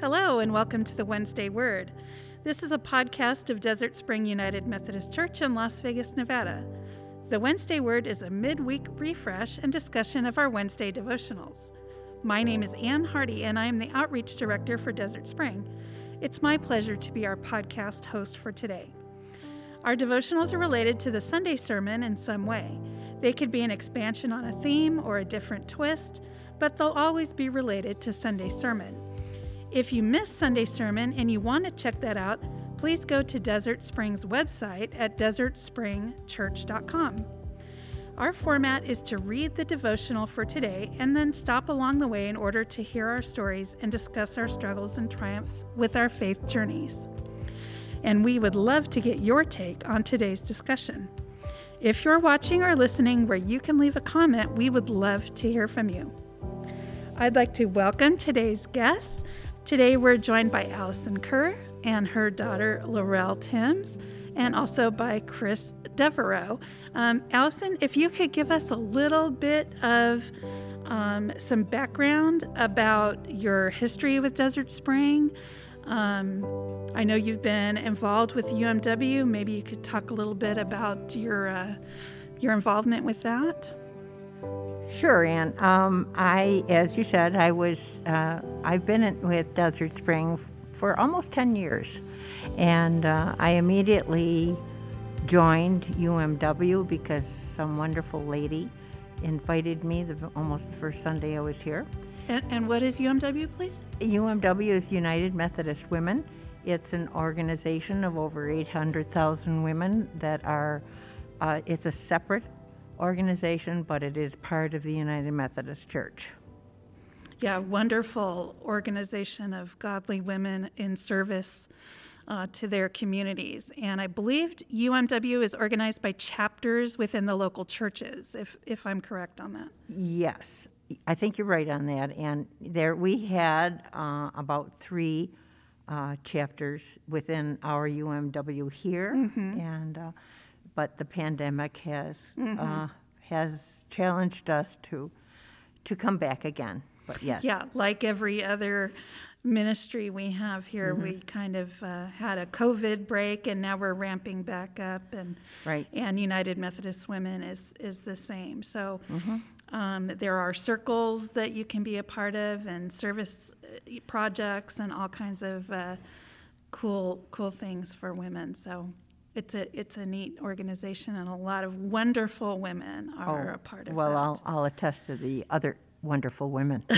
Hello, and welcome to the Wednesday Word. This is a podcast of Desert Spring United Methodist Church in Las Vegas, Nevada. The Wednesday Word is a midweek refresh and discussion of our Wednesday devotionals. My name is Ann Hardy, and I am the Outreach Director for Desert Spring. It's my pleasure to be our podcast host for today. Our devotionals are related to the Sunday sermon in some way. They could be an expansion on a theme or a different twist, but they'll always be related to Sunday sermon. If you missed Sunday sermon and you want to check that out, please go to Desert Springs website at desertspringchurch.com. Our format is to read the devotional for today and then stop along the way in order to hear our stories and discuss our struggles and triumphs with our faith journeys. And we would love to get your take on today's discussion. If you're watching or listening where you can leave a comment, we would love to hear from you. I'd like to welcome today's guests. Today we're joined by Allison Kerr and her daughter Laurel Timms, and also by Chris Devereaux. Um, Allison, if you could give us a little bit of um, some background about your history with Desert Spring. Um, I know you've been involved with UMW. Maybe you could talk a little bit about your uh, your involvement with that. Sure, Ann. Um, I, as you said, I was, uh, I've been in, with Desert Spring f- for almost 10 years. And uh, I immediately joined UMW because some wonderful lady invited me the, almost the first Sunday I was here. And, and what is UMW, please? UMW is United Methodist Women. It's an organization of over 800,000 women that are, uh, it's a separate organization, but it is part of the United Methodist Church. Yeah, wonderful organization of godly women in service uh, to their communities. And I believed UMW is organized by chapters within the local churches, if, if I'm correct on that. Yes, I think you're right on that. And there we had uh, about three uh, chapters within our UMW here, and uh, but the pandemic has uh, has challenged us to to come back again. But yes, Yeah, like every other ministry we have here, we kind of uh, had a COVID break, and now we're ramping back up, and Right. and United Methodist Women is is the same. So. Um, there are circles that you can be a part of, and service uh, projects, and all kinds of uh, cool, cool things for women. So it's a it's a neat organization, and a lot of wonderful women are a part of Oh, well, that. I'll I'll attest to the other wonderful women.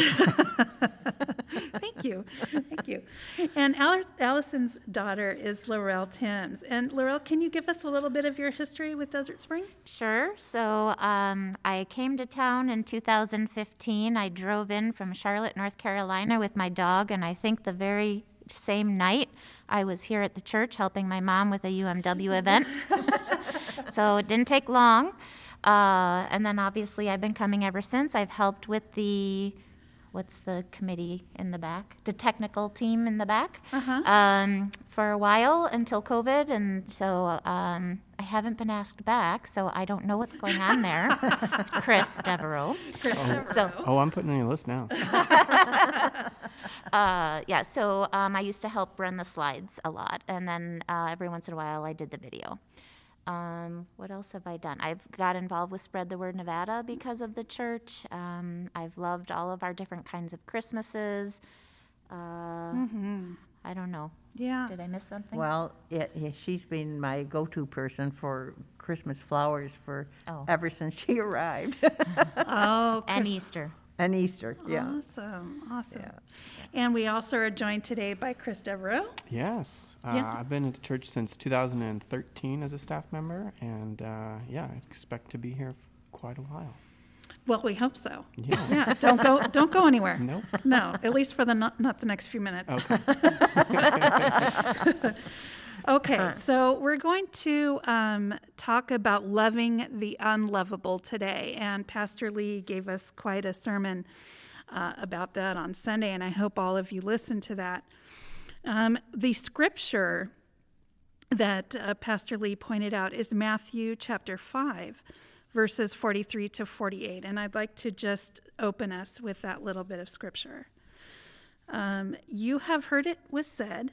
Thank you. Thank you. And Allison's daughter is Laurel Timms. And Laurel, can you give us a little bit of your history with Desert Spring? Sure. So um, I came to town in 2015. I drove in from Charlotte, North Carolina with my dog, and I think the very same night I was here at the church helping my mom with a UMW event. so it didn't take long. Uh, and then obviously I've been coming ever since. I've helped with the what's the committee in the back? The technical team in the back um, for a while until COVID, and so um, I haven't been asked back, so I don't know what's going on there. Chris Devereaux. So Oh, I'm putting on your list now. uh, yeah, so um, I used to help run the slides a lot, and then uh, every once in a while I did the video. Um, what else have I done? I've got involved with Spread the Word Nevada because of the church. Um, I've loved all of our different kinds of Christmases. Uh, I don't know. Yeah. Did I miss something? Well, it, it- she's been my go-to person for Christmas flowers for Oh. ever since she arrived, Oh, and Easter. And Easter. Yeah. Awesome. Awesome. And we also are joined today by Chris Devereaux. Yes. Uh, Yeah. I've been at the church since 2013 as a staff member, and uh, yeah, I expect to be here for quite a while. Well, we hope so. Yeah. Yeah, don't go don't go anywhere. Nope. No, at least for the not, not the next few minutes. Okay. Okay, so we're going to um, talk about loving the unlovable today. And Pastor Lee gave us quite a sermon uh, about that on Sunday, and I hope all of you listened to that. Um, the scripture that uh, Pastor Lee pointed out is Matthew chapter 5, verses 43 to 48. And I'd like to just open us with that little bit of scripture. Um, you have heard it was said,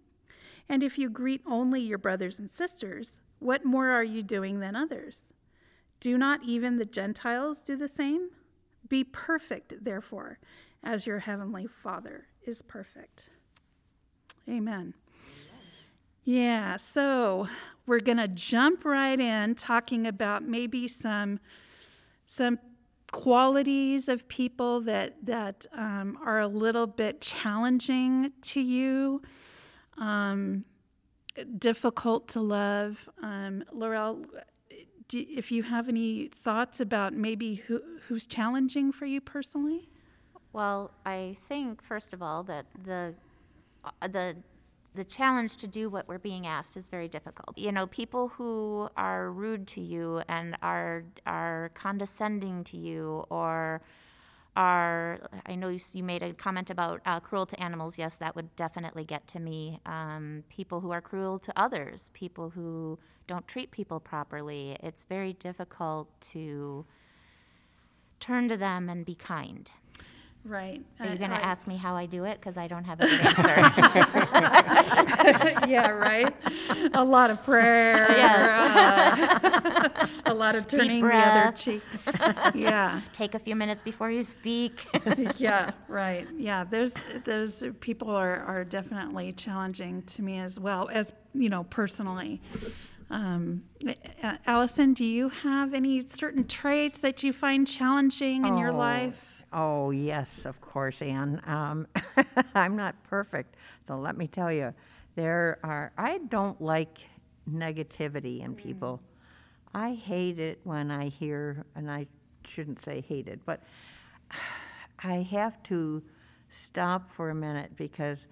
And if you greet only your brothers and sisters, what more are you doing than others? Do not even the Gentiles do the same? Be perfect, therefore, as your heavenly Father is perfect. Amen. Yeah, so we're going to jump right in talking about maybe some some qualities of people that that um, are a little bit challenging to you, um, difficult to love. Um, Laurel, do, if you have any thoughts about maybe who, who's challenging for you personally? Well, I think first of all that the uh, the the challenge to do what we're being asked is very difficult. You know, people who are rude to you and are are condescending to you or are I know you, you made a comment about uh, cruel to animals. Yes, that would definitely get to me. Um, people who are cruel to others, people who don't treat people properly. It's very difficult to turn to them and be kind. Right. Are you Uh, going to ask me how I do it? Because I don't have a good answer. yeah, right. A lot of prayer. uh, a lot of turning the other cheek. Yeah, Take a few minutes before you speak. yeah, right. Yeah, those those people are are definitely challenging to me as well as you know personally. Um, Allison, do you have any certain traits that you find challenging in your Oh, life? Oh, yes, of course, Anne. Um, I'm not perfect, so let me tell you, there are, I don't like negativity in people. I hate it when I hear, and I shouldn't say hate it, but I have to stop for a minute because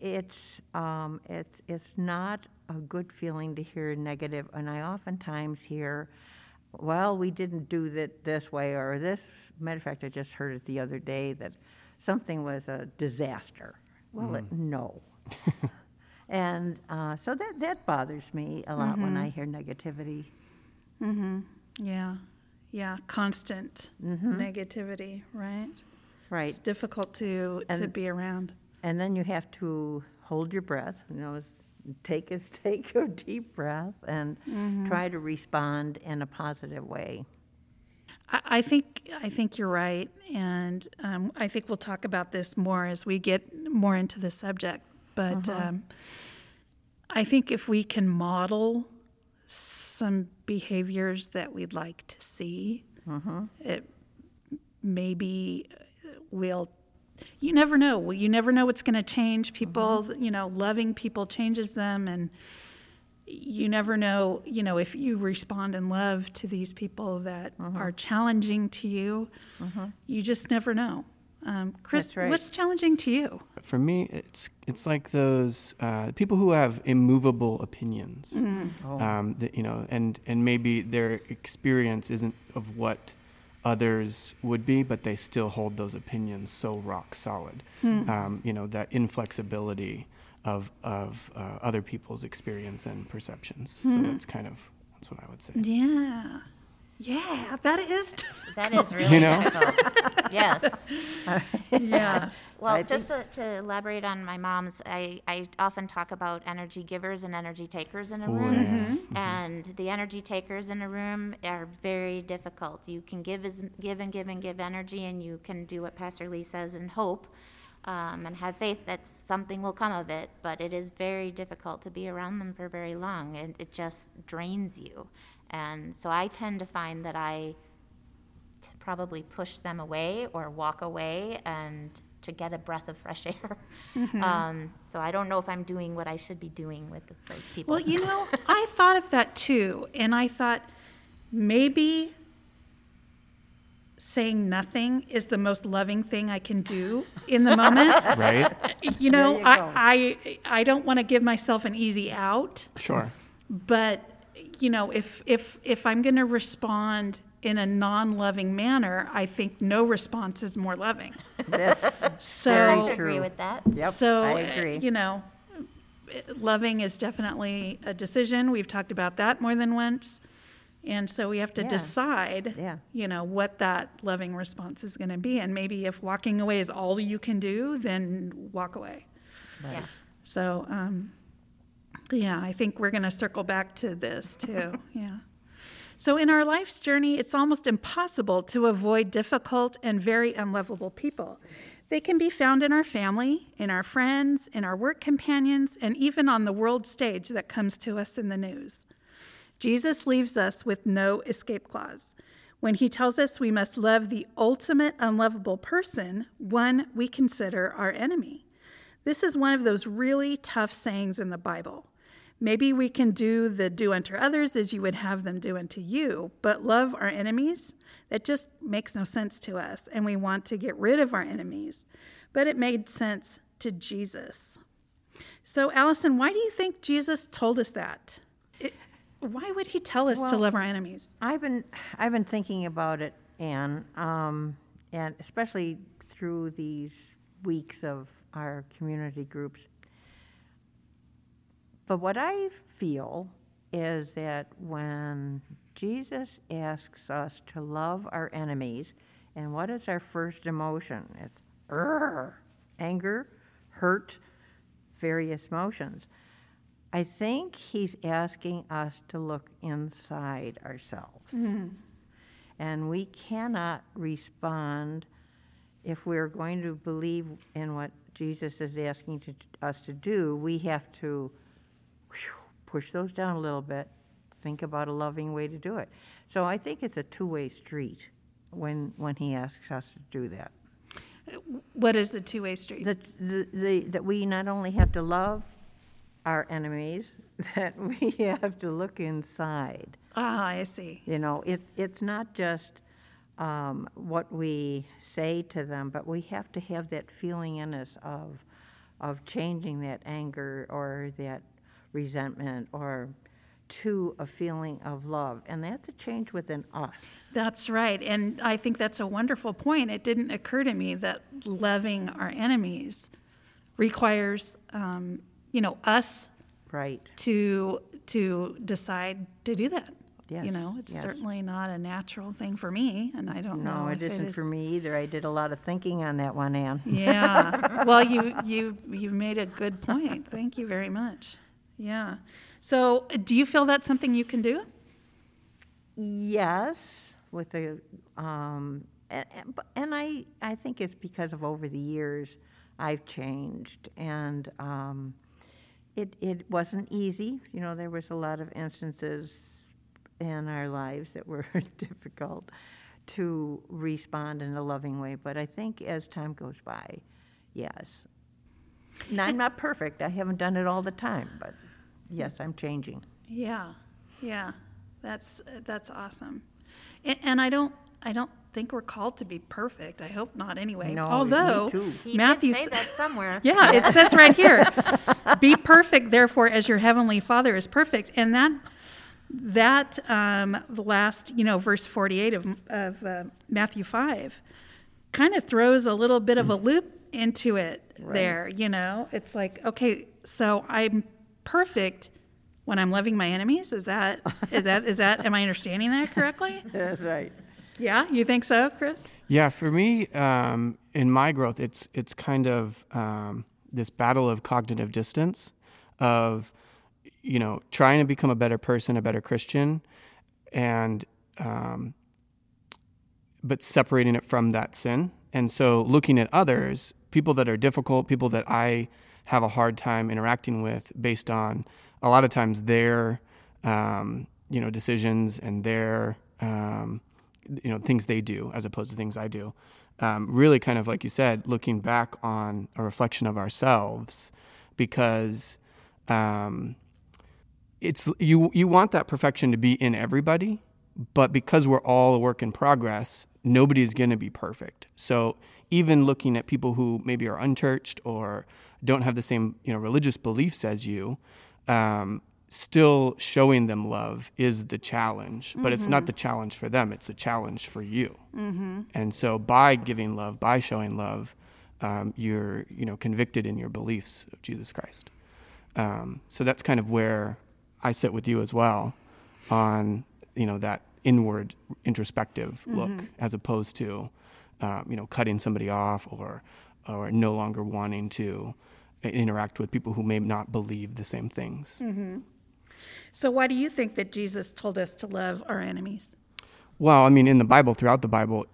it's um, it's it's not a good feeling to hear negative, and I oftentimes hear, "Well, we didn't do that this way," or this. Matter of fact, I just heard it the other day that something was a disaster. Well, it, no. and uh, so that that bothers me a lot when I hear negativity. Mm-hmm. Yeah, yeah, constant negativity, right? Right. It's difficult to to be around. And then you have to hold your breath, you know, take a, take a deep breath and try to respond in a positive way. I I think I think you're right, and um, I think we'll talk about this more as we get more into the subject. But um, I think if we can model some behaviors that we'd like to see, it maybe will. You never know. Well, You never know what's going to change people. You know, loving people changes them, and you never know, you know, if you respond in love to these people that Mm-hmm. are challenging to you, you just never know. Um, Chris, right. what's challenging to you? For me, it's it's like those uh, people who have immovable opinions. Um, that, you know, and and maybe their experience isn't of what others would be, but they still hold those opinions so rock solid. Um, you know, that inflexibility of of uh, other people's experience and perceptions. So that's kind of that's what I would say. Yeah. Yeah, that is. that is really You know? difficult. yes. yeah. Well, I just to, to elaborate on my mom's, I, I often talk about energy givers and energy takers in a Oh, room. yeah. And the energy takers in a room are very difficult. You can give, as, give and give and give energy, and you can do what Pastor Lee says and hope um, and have faith that something will come of it. But it is very difficult to be around them for very long, and it just drains you. And so I tend to find that I probably push them away or walk away and to get a breath of fresh air. Um, so I don't know if I'm doing what I should be doing with those people. Well, you know, I thought of that too, and I thought maybe saying nothing is the most loving thing I can do in the moment. right? You know, you. I, I I don't want to give myself an easy out, Sure. but you know, if if if I'm going to respond in a non-loving manner, I think no response is more loving. That's So Very I true. agree with that. Yep, so, I uh, agree. you know, loving is definitely a decision. We've talked about that more than once. And so we have to Yeah. decide, Yeah. you know, what that loving response is going to be. And maybe if walking away is all you can do, then walk away. Yeah. So, um, yeah, I think we're going to circle back to this too. yeah. So, in our life's journey, it's almost impossible to avoid difficult and very unlovable people. They can be found in our family, in our friends, in our work companions, and even on the world stage that comes to us in the news. Jesus leaves us with no escape clause. When he tells us we must love the ultimate unlovable person, one we consider our enemy. This is one of those really tough sayings in the Bible. Maybe we can do the do unto others as you would have them do unto you, but love our enemies? That just makes no sense to us, and we want to get rid of our enemies. But it made sense to Jesus. So, Allison, why do you think Jesus told us that? It, why would he tell us to love our enemies? I've been I've been thinking about it, Anne, um, and especially through these weeks of our community groups. But what I feel is that when Jesus asks us to love our enemies, and what is our first emotion? It's anger, hurt, various emotions. I think he's asking us to look inside ourselves. Mm-hmm. And we cannot respond if we're going to believe in what Jesus is asking to, us to do. We have to push those down a little bit, think about a loving way to do it. So I think it's a two way street when, when he asks us to do that. What is the two way street? That, the, the, that we not only have to love our enemies, that we have to look inside. ah, I see. You know, it's, it's not just um, what we say to them, but we have to have that feeling in us of, of changing that anger or that resentment or to a feeling of love. And that's a change within us. That's right. And I think that's a wonderful point. It didn't occur to me that loving our enemies requires, um, you know, us Right. to to decide to do that. Yes, You know, it's yes. certainly not a natural thing for me, and I don't know. No, it isn't is. for me either. I did a lot of thinking on that one, Anne. Yeah. well, you you you made a good point. Thank you very much. Yeah. So, uh, do you feel that's something you can do? Yes, with the, um, and, and, and I, I think it's because of over the years, I've changed, and, um, it, it wasn't easy, you know, there was a lot of instances in our lives that were difficult to respond in a loving way, but I think as time goes by, yes. Now, I'm not perfect, I haven't done it all the time, but yes, I'm changing. Yeah. Yeah. That's that's awesome. And, and I don't I don't think we're called to be perfect. I hope not anyway. No, me Although too. He Matthew did say that somewhere. Yeah, it says right here, "Be perfect, therefore, as your heavenly Father is perfect." And that that um, the last, you know, verse forty-eight of of uh, Matthew five, kind of throws a little bit of a loop into it. There, you know, it's like, okay, so I'm perfect when I'm loving my enemies. Is that is that is that? Am I understanding that correctly? That's right. Yeah, you think so, Chris? Yeah, for me, um, in my growth, it's it's kind of um, this battle of cognitive distance, of you know trying to become a better person, a better Christian, and um, but separating it from that sin. And so, looking at others, people that are difficult, people that I have a hard time interacting with, based on a lot of times their um, you know decisions and their um, you know things they do as opposed to things I do. Um, really, kind of like you said, looking back on a reflection of ourselves, because um, it's you you want that perfection to be in everybody, but because we're all a work in progress, nobody's going to be perfect. So even looking at people who maybe are unchurched or don't have the same you know religious beliefs as you, um, still showing them love is the challenge. But mm-hmm. it's not mm-hmm. the challenge for them; it's a challenge for you. Mm-hmm. And so by giving love, by showing love, um, you're you know convicted in your beliefs of Jesus Christ. Um, so that's kind of where I sit with you as well on you know that inward introspective mm-hmm. look as opposed to um, you know cutting somebody off or or no longer wanting to interact with people who may not believe the same things. Mm-hmm. So why do you think that Jesus told us to love our enemies? Well, I mean, in the Bible, throughout the Bible,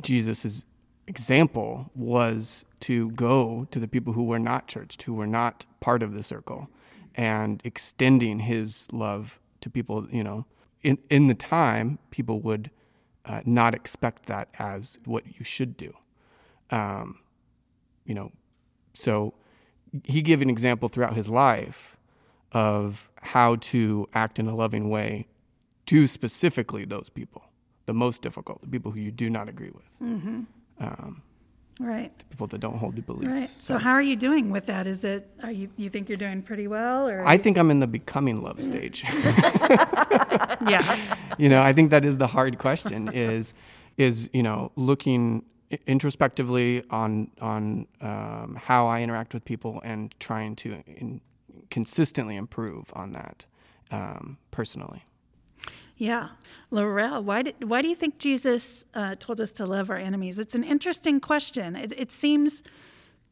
Jesus' example was to go to the people who were not churched, who were not part of the circle, and extending his love to people, you know, in, in the time, people would uh, not expect that as what you should do. Um, you know, so he gave an example throughout his life of how to act in a loving way to specifically those people, the most difficult, the people who you do not agree with. Mm-hmm. Um, right. The people that don't hold the beliefs. Right. So, so, how are you doing with that? Is it are you you think you're doing pretty well, or I think I'm in the becoming love stage. yeah. You know, I think that is the hard question. Is is you know looking introspectively on on um, how I interact with people and trying to in, consistently improve on that um, personally. Yeah, Laurel, why did, why do you think Jesus uh, told us to love our enemies? It's an interesting question. It, it seems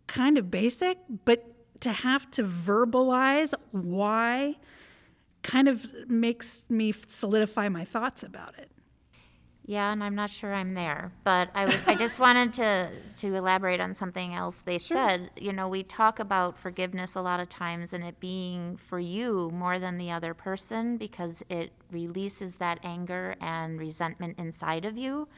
kind of basic, but to have to verbalize why kind of makes me solidify my thoughts about it. Yeah, and I'm not sure I'm there, but I just wanted to to elaborate on something else they sure. said. You know, we talk about forgiveness a lot of times, and it being for you more than the other person because it releases that anger and resentment inside of you.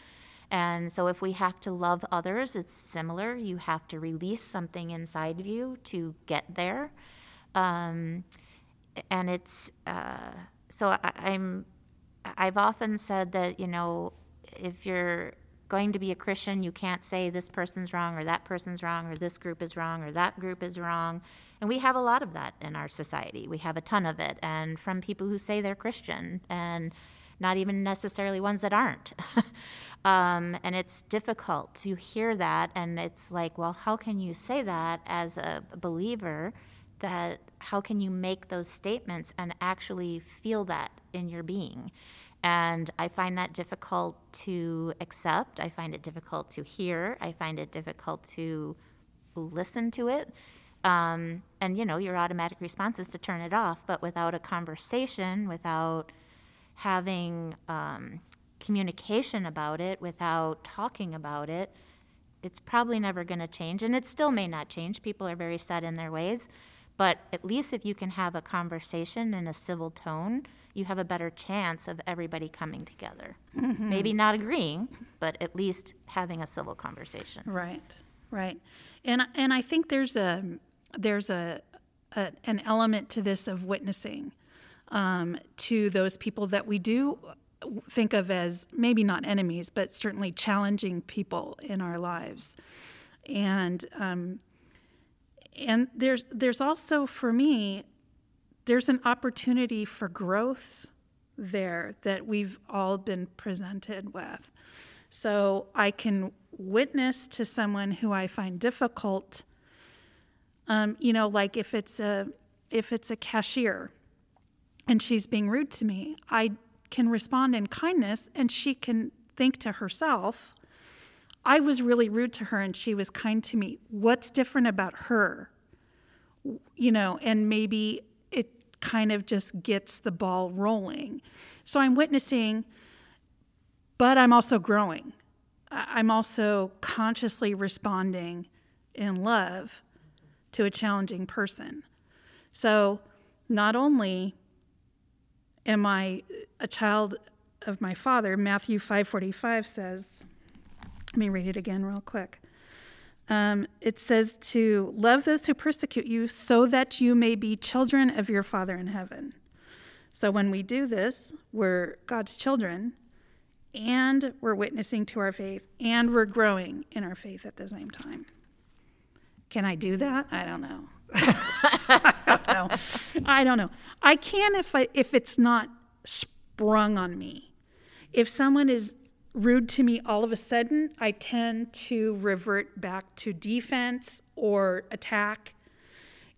And so, if we have to love others, it's similar. You have to release something inside of you to get there, um, and it's uh, so I, I'm. I've often said that you know if you're going to be a Christian, you can't say this person's wrong or that person's wrong or this group is wrong or that group is wrong. And we have a lot of that in our society. We have a ton of it. And from people who say they're Christian and not even necessarily ones that aren't. um, and it's difficult to hear that. And it's like, well, how can you say that as a believer? That how can you make those statements and actually feel that in your being? And I find that difficult to accept. I find it difficult to hear. I find it difficult to listen to it. Um, and you know, your automatic response is to turn it off. But without a conversation, without having um, communication about it, without talking about it, it's probably never going to change. And it still may not change. People are very set in their ways. But at least if you can have a conversation in a civil tone, you have a better chance of everybody coming together. Mm-hmm. Maybe not agreeing, but at least having a civil conversation. Right, right. And and I think there's a there's a, a an element to this of witnessing um, to those people that we do think of as maybe not enemies, but certainly challenging people in our lives. And um, and there's there's also for me there's an opportunity for growth there that we've all been presented with. So I can witness to someone who I find difficult. Um, you know, like if it's a if it's a cashier and she's being rude to me, I can respond in kindness and she can think to herself, I was really rude to her and she was kind to me. What's different about her? You know, and maybe kind of just gets the ball rolling. So I'm witnessing, but I'm also growing. I'm also consciously responding in love to a challenging person. So not only am I a child of my father, Matthew 5:45 says, let me read it again real quick. Um, it says to love those who persecute you so that you may be children of your Father in heaven. So when we do this, we're God's children and we're witnessing to our faith and we're growing in our faith at the same time. Can I do that? I don't know. I don't know. I don't know. I can if I, if it's not sprung on me. If someone is rude to me all of a sudden, I tend to revert back to defense or attack.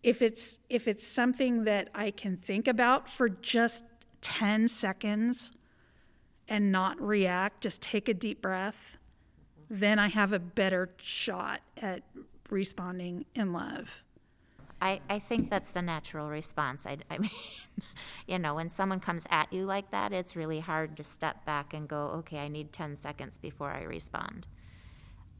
If it's if it's something that I can think about for just 10 seconds and not react, just take a deep breath, then I have a better shot at responding in love. I, I think that's the natural response. I, I mean, you know, when someone comes at you like that, it's really hard to step back and go, okay, I need 10 seconds before I respond.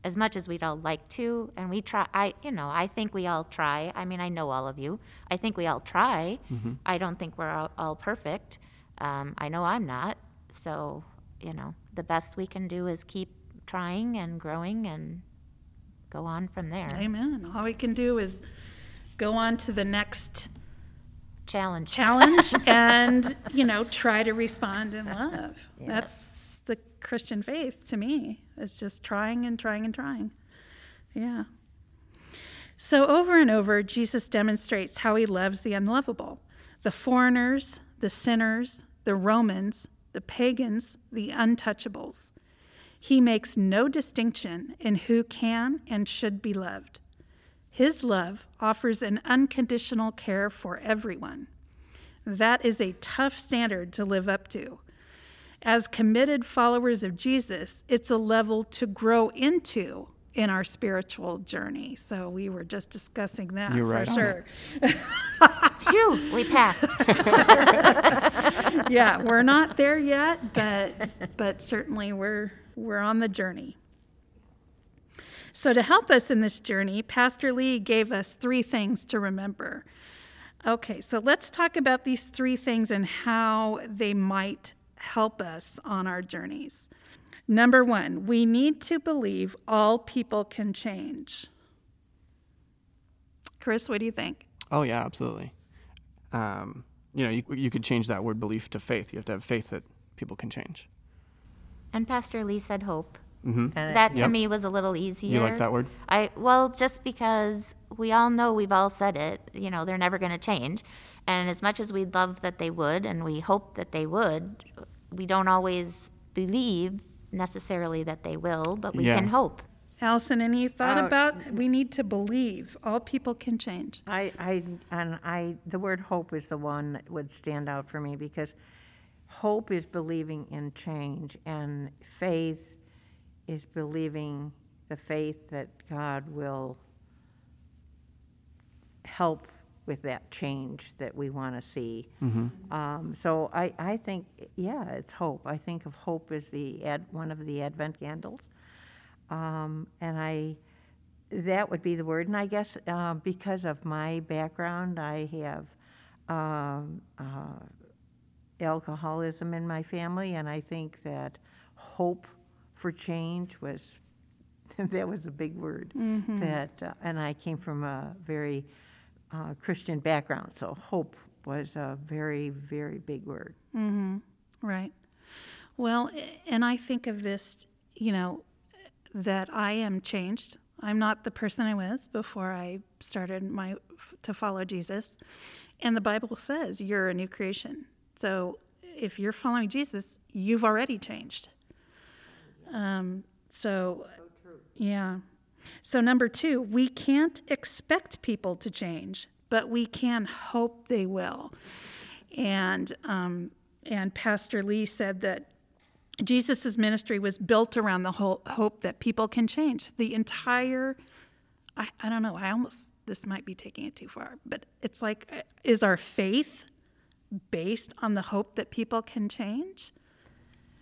As much as we'd all like to, and we try, I, you know, I think we all try. I mean, I know all of you. I think we all try. I don't think we're all, all perfect. Um, I know I'm not. So, you know, the best we can do is keep trying and growing and go on from there. Amen. All we can do is go on to the next Challenge. challenge and, you know, try to respond in love. That's the Christian faith to me. It's just trying and trying and trying. Yeah. So over and over, Jesus demonstrates how he loves the unlovable the foreigners, the sinners, the Romans, the pagans, the untouchables. He makes no distinction in who can and should be loved. His love offers an unconditional care for everyone. That is a tough standard to live up to. As committed followers of Jesus, it's a level to grow into in our spiritual journey. So we were just discussing that You're right for on sure. Phew, we passed. yeah, we're not there yet, but but certainly we're we're on the journey. So to help us in this journey, Pastor Lee gave us three things to remember. Okay, so let's talk about these three things and how they might help us on our journeys. Number 1, we need to believe all people can change. Chris, what do you think? Oh yeah, absolutely. Um, you know, you, you could change that word belief to faith. You have to have faith that people can change. And Pastor Lee said hope. Hmm That to Yep. me was a little easier. You like that word? I well, just because we all know we've all said it, you know, they're never going to change. And as much as we'd love that they would and we hope that they would, we don't always believe necessarily that they will, but we Yeah. can hope. Allison, any thought Uh, about we need to believe all people can change? I, I, and I, the word hope is the one that would stand out for me because hope is believing in change, and faith is believing the faith that God will help with that change that we want to see. Um, so I, I think, yeah, it's hope. I think of hope as the ad, one of the Advent candles. Um, and I, that would be the word. And I guess uh, because of my background, I have um, uh, alcoholism in my family, and I think that hope for change was that was a big word. That uh, and I came from a very uh, Christian background, so hope was a very very big word. Right. Well, and I think of this, you know, that I am changed. I'm not the person I was before I started my to follow Jesus. And the Bible says you're a new creation. So if you're following Jesus, you've already changed. Um, so, yeah. So number two, we can't expect people to change, but we can hope they will. And um, and Pastor Lee said that Jesus' ministry was built around the whole hope that people can change. The entire, I, I don't know, I almost, this might be taking it too far, but it's like, uh, is our faith based on the hope that people can change?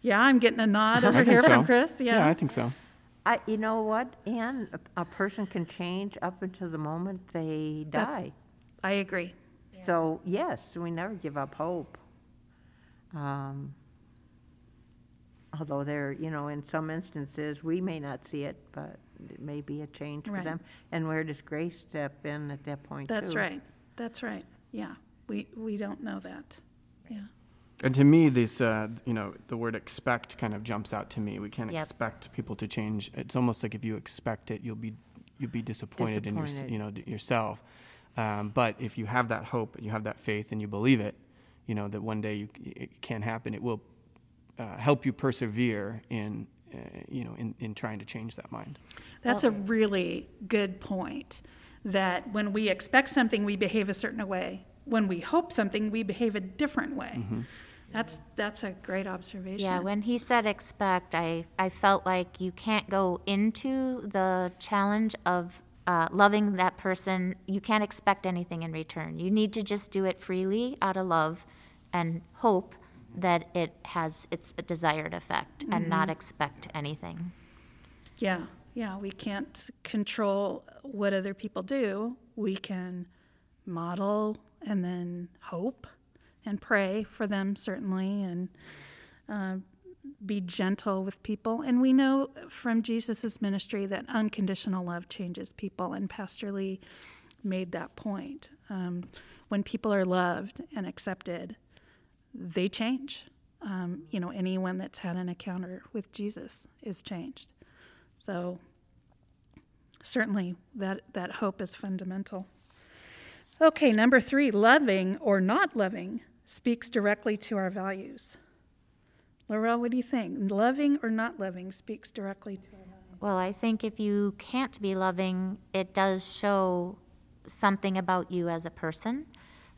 Yeah, I'm getting a nod over I think here so. from Chris. Yeah, Yeah. I think so. I, you know what, Anne? A, a person can change up until the moment they That's- die. I agree. So yes, we never give up hope. Um, although there, you know, in some instances we may not see it, but it may be a change for Right. them. And where does grace step in at that point? That's too? right. That's right. Yeah. We, we don't know that. Yeah. And to me, this, uh, you know, the word expect kind of jumps out to me. We can't Yep. expect people to change. It's almost like if you expect it, you'll be, you'll be disappointed, in your, you know, yourself. Um, but if you have that hope, you have that faith, and you believe it, you know, that one day you, it can happen, it will uh, help you persevere in, uh, you know, in, in trying to change that mind. That's a really good point. That when we expect something, we behave a certain way. When we hope something, we behave a different way. Mm-hmm. That's that's a great observation. Yeah, when he said expect, I, I felt like you can't go into the challenge of uh, loving that person. You can't expect anything in return. You need to just do it freely out of love and hope that it has its desired effect and not expect anything. Yeah, yeah, we can't control what other people do. We can model and then hope and pray for them, certainly, and uh, be gentle with people. And we know from Jesus' ministry that unconditional love changes people, and Pastor Lee made that point. Um, when people are loved and accepted, they change. Um, you know, anyone that's had an encounter with Jesus is changed. So certainly that, that hope is fundamental. Okay, number three, loving or not loving speaks directly to our values. Laurel, what do you think? Loving or not loving speaks directly to our values. Well, I think if you can't be loving, it does show something about you as a person.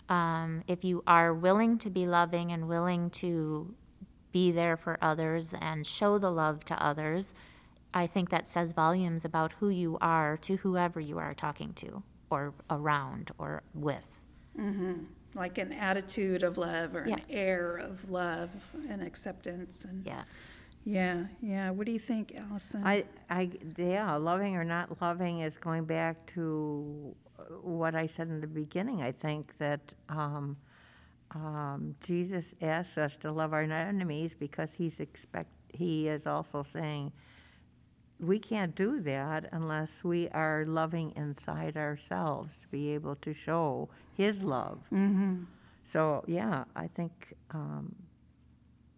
Um, if you are willing to be loving and willing to be there for others and show the love to others, I think that says volumes about who you are to whoever you are talking to or around or with. Like an attitude of love or Yeah. an air of love and acceptance. And Yeah. yeah, yeah. What do you think, Allison? I, I, yeah, loving or not loving is going back to uh, what I said in the beginning. I think that um, um, Jesus asks us to love our enemies because he's expect. He is also saying we can't do that unless we are loving inside ourselves to be able to show His love. Mm-hmm. So yeah, I think um,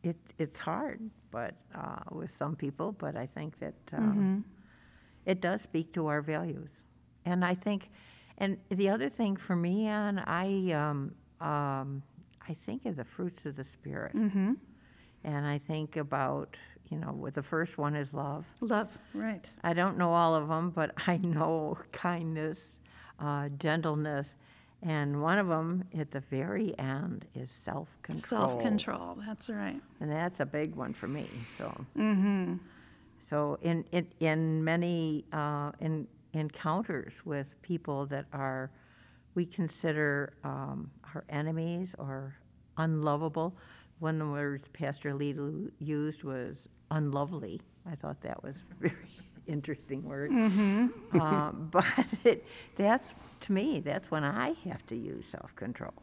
it it's hard, but uh, with some people, but I think that um, it does speak to our values, and I think, and the other thing for me, Ann, I um, um, I think of the fruits of the spirit, mm-hmm. and I think about you know, the first one is love. love, right. I don't know all of them, but I know kindness, uh, gentleness, and one of them at the very end is self control. Self control, that's right. and that's a big one for me. So, so in in, in many uh, in, encounters with people that are we consider um, our enemies or unlovable, one of the words Pastor Lee used was unlovely. I thought that was a very interesting word. Um, but it, that's to me, that's when I have to use self control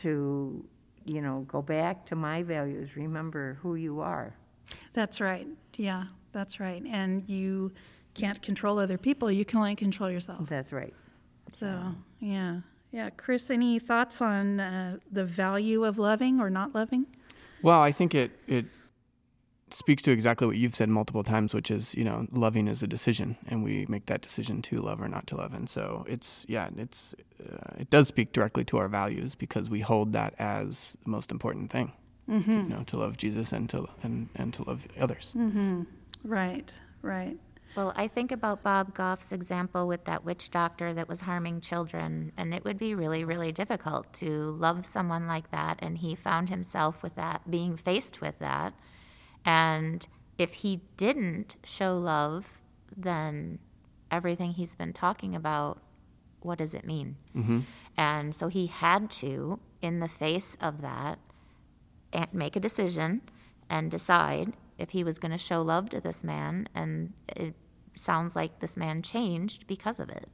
to, you know, go back to my values. Remember who you are. That's right. Yeah, that's right. And you can't control other people, you can only control yourself. That's right. So, yeah. Yeah. Chris, any thoughts on uh, the value of loving or not loving? Well, I think it it speaks to exactly what you've said multiple times, which is you know loving is a decision, and we make that decision to love or not to love. And so it's yeah, it's uh, it does speak directly to our values because we hold that as the most important thing. To, you know, to love Jesus and to and and to love others. Right, right. Well, I think about Bob Goff's example with that witch doctor that was harming children, and it would be really, really difficult to love someone like that. And he found himself with that, being faced with that. And if he didn't show love, then everything he's been talking about, what does it mean? Mm-hmm. And so he had to, in the face of that, make a decision and decide if he was going to show love to this man. And it sounds like this man changed because of it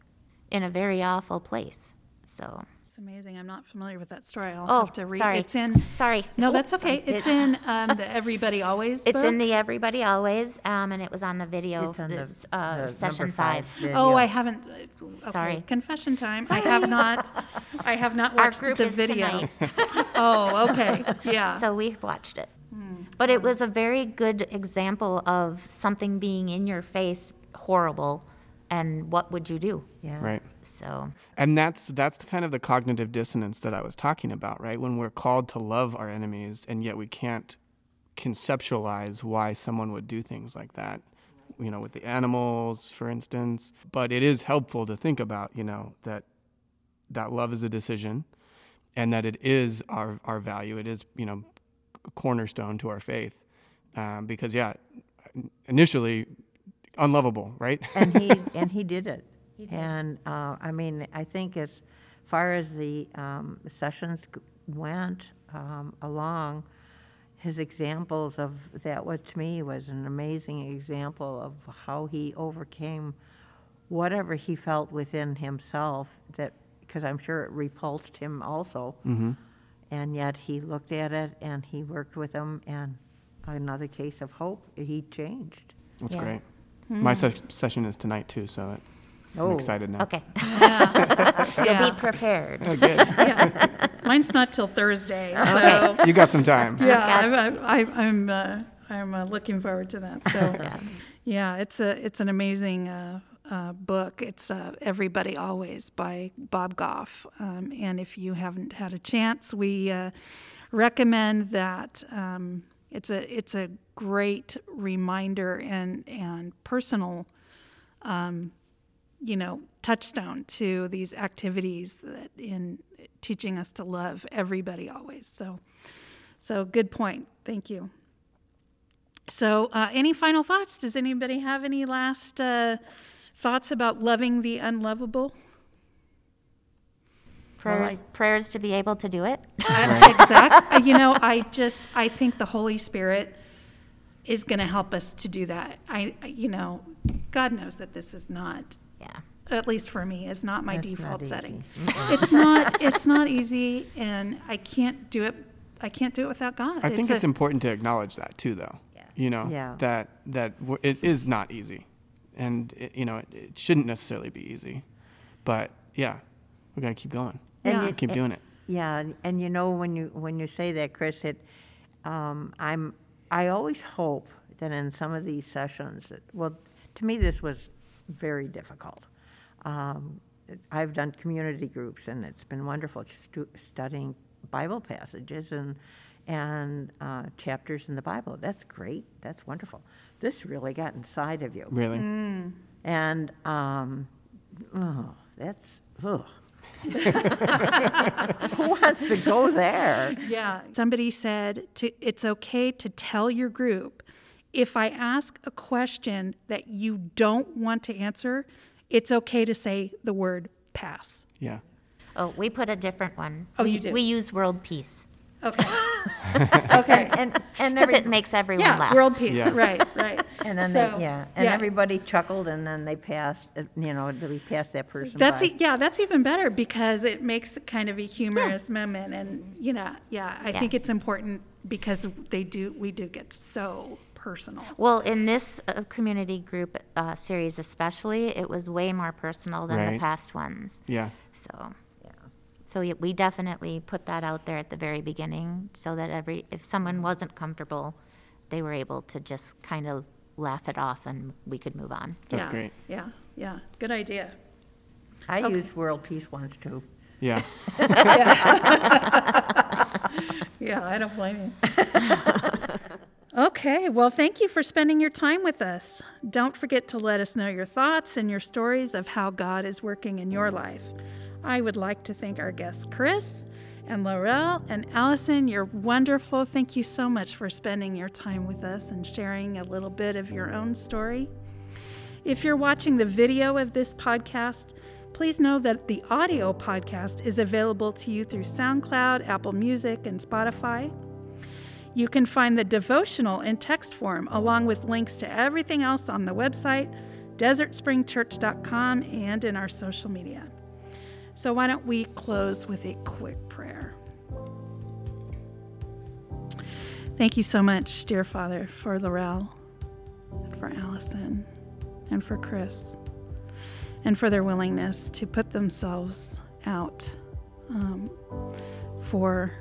in a very awful place. So, That's amazing. I'm not familiar with that story. I'll Oh, have to read. sorry. It's in. Sorry. No, that's okay. sorry. It's in um, the Everybody Always. It's in the Everybody Always, um, and it was on the video. It's on the- this, uh, the session number five. video. Oh, I haven't. uh, Okay. Sorry. Confession time. I have not. I have not Our watched group the is video. tonight. Oh, okay. Yeah. So we watched it. Hmm. But it was a very good example of something being in your face horrible and what would you do? Yeah. Right. So, And that's that's the kind of the cognitive dissonance that I was talking about, right? When we're called to love our enemies and yet we can't conceptualize why someone would do things like that. You know, with the animals, for instance. But it is helpful to think about, you know, that that love is a decision and that it is our, our value. It is, you know, a cornerstone to our faith. Um, because yeah, initially unlovable, right? and he and he did it. And uh, I mean, I think as far as the um, sessions went um, along, his examples of that, what to me was an amazing example of how he overcame whatever he felt within himself. That because I'm sure it repulsed him also, and yet he looked at it and he worked with them. And another case of hope, he changed. That's Yeah. great. My ses- session is tonight too, so it, I'm Oh. excited now. okay. Yeah. You'll be prepared. Oh, good. Mine's not till Thursday. So you got some time. yeah, I'm I'm, I'm, I'm, uh, I'm uh, looking forward to that. So Yeah. yeah, it's a it's an amazing uh, uh, book. It's uh, Everybody Always by Bob Goff. Um, and if you haven't had a chance, we uh, recommend that. Um, it's a it's a great reminder and and personal, um, you know, touchstone to these activities that in teaching us to love everybody always. So, so good point. Thank you. So, uh, any final thoughts? Does anybody have any last uh, thoughts about loving the unlovable? Prayers, prayers to be able to do it. exactly. You know, I just I think the Holy Spirit is going to help us to do that. I, I- you know, God knows that this is not, Yeah. at least for me, is not my That's not default easy. setting. it's not. It's not easy, and I can't do it. I can't do it without God. I think a- it's important to acknowledge that too, though. Yeah. You know Yeah. that that w- it is not easy, and it, you know it, it shouldn't necessarily be easy, but yeah, we gotta keep going. And Yeah. you- Keep doing it. Yeah, and- and you know when you when you say that, Chris, it um, I'm I always hope that in some of these sessions, that, well, to me this was very difficult. Um, I've done community groups, and it's been wonderful stu- studying Bible passages and and uh, chapters in the Bible. That's great. That's wonderful. This really got inside of you, Really. and um, oh, that's oh. Who wants to go there? Yeah. Somebody said to, it's okay to tell your group if I ask a question that you don't want to answer, it's okay to say the word pass. Yeah. Oh, we put a different one. Oh, we, you do? We use world peace Okay. okay. And and because every, it makes everyone Yeah, laugh. world peace. Yeah. Right, right. and then So, they, yeah, and everybody chuckled, and then they passed. uh, You know, we passed that person. That's by. e- yeah, that's even better because it makes it kind of a humorous moment, and you know, yeah, I Yeah. think it's important because they do we do get so personal. Well, in this uh, community group uh, series, especially, it was way more personal than the Right. past ones. Yeah. So, yeah. So yeah, we definitely put that out there at the very beginning, so that every if someone mm-hmm. wasn't comfortable, they were able to just kind of laugh it off, and we could move on. That's yeah, great. Yeah, yeah, good idea. I used world peace once too. Yeah. Yeah. Yeah, I don't blame you. okay, well, thank you for spending your time with us. Don't forget to let us know your thoughts and your stories of how God is working in your mm. life. I would like to thank our guests, Chris and Laurel and Allison. You're wonderful. Thank you so much for spending your time with us and sharing a little bit of your own story. If you're watching the video of this podcast, please know that the audio podcast is available to you through SoundCloud, Apple Music, and Spotify. You can find the devotional in text form along with links to everything else on the website, desertspringchurch.com, and in our social media. So, why don't we close with a quick prayer? Thank you so much, dear Father, for Laurel, for Allison, and for Chris, and for their willingness to put themselves out um, for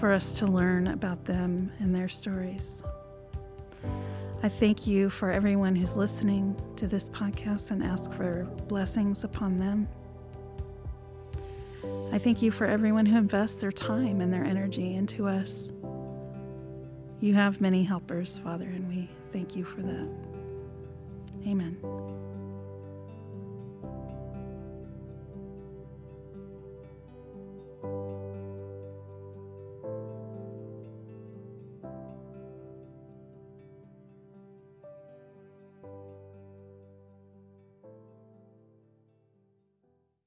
for us to learn about them and their stories. I thank you for everyone who's listening to this podcast and ask for blessings upon them. I thank you for everyone who invests their time and their energy into us. You have many helpers, Father, and we thank you for that. Amen.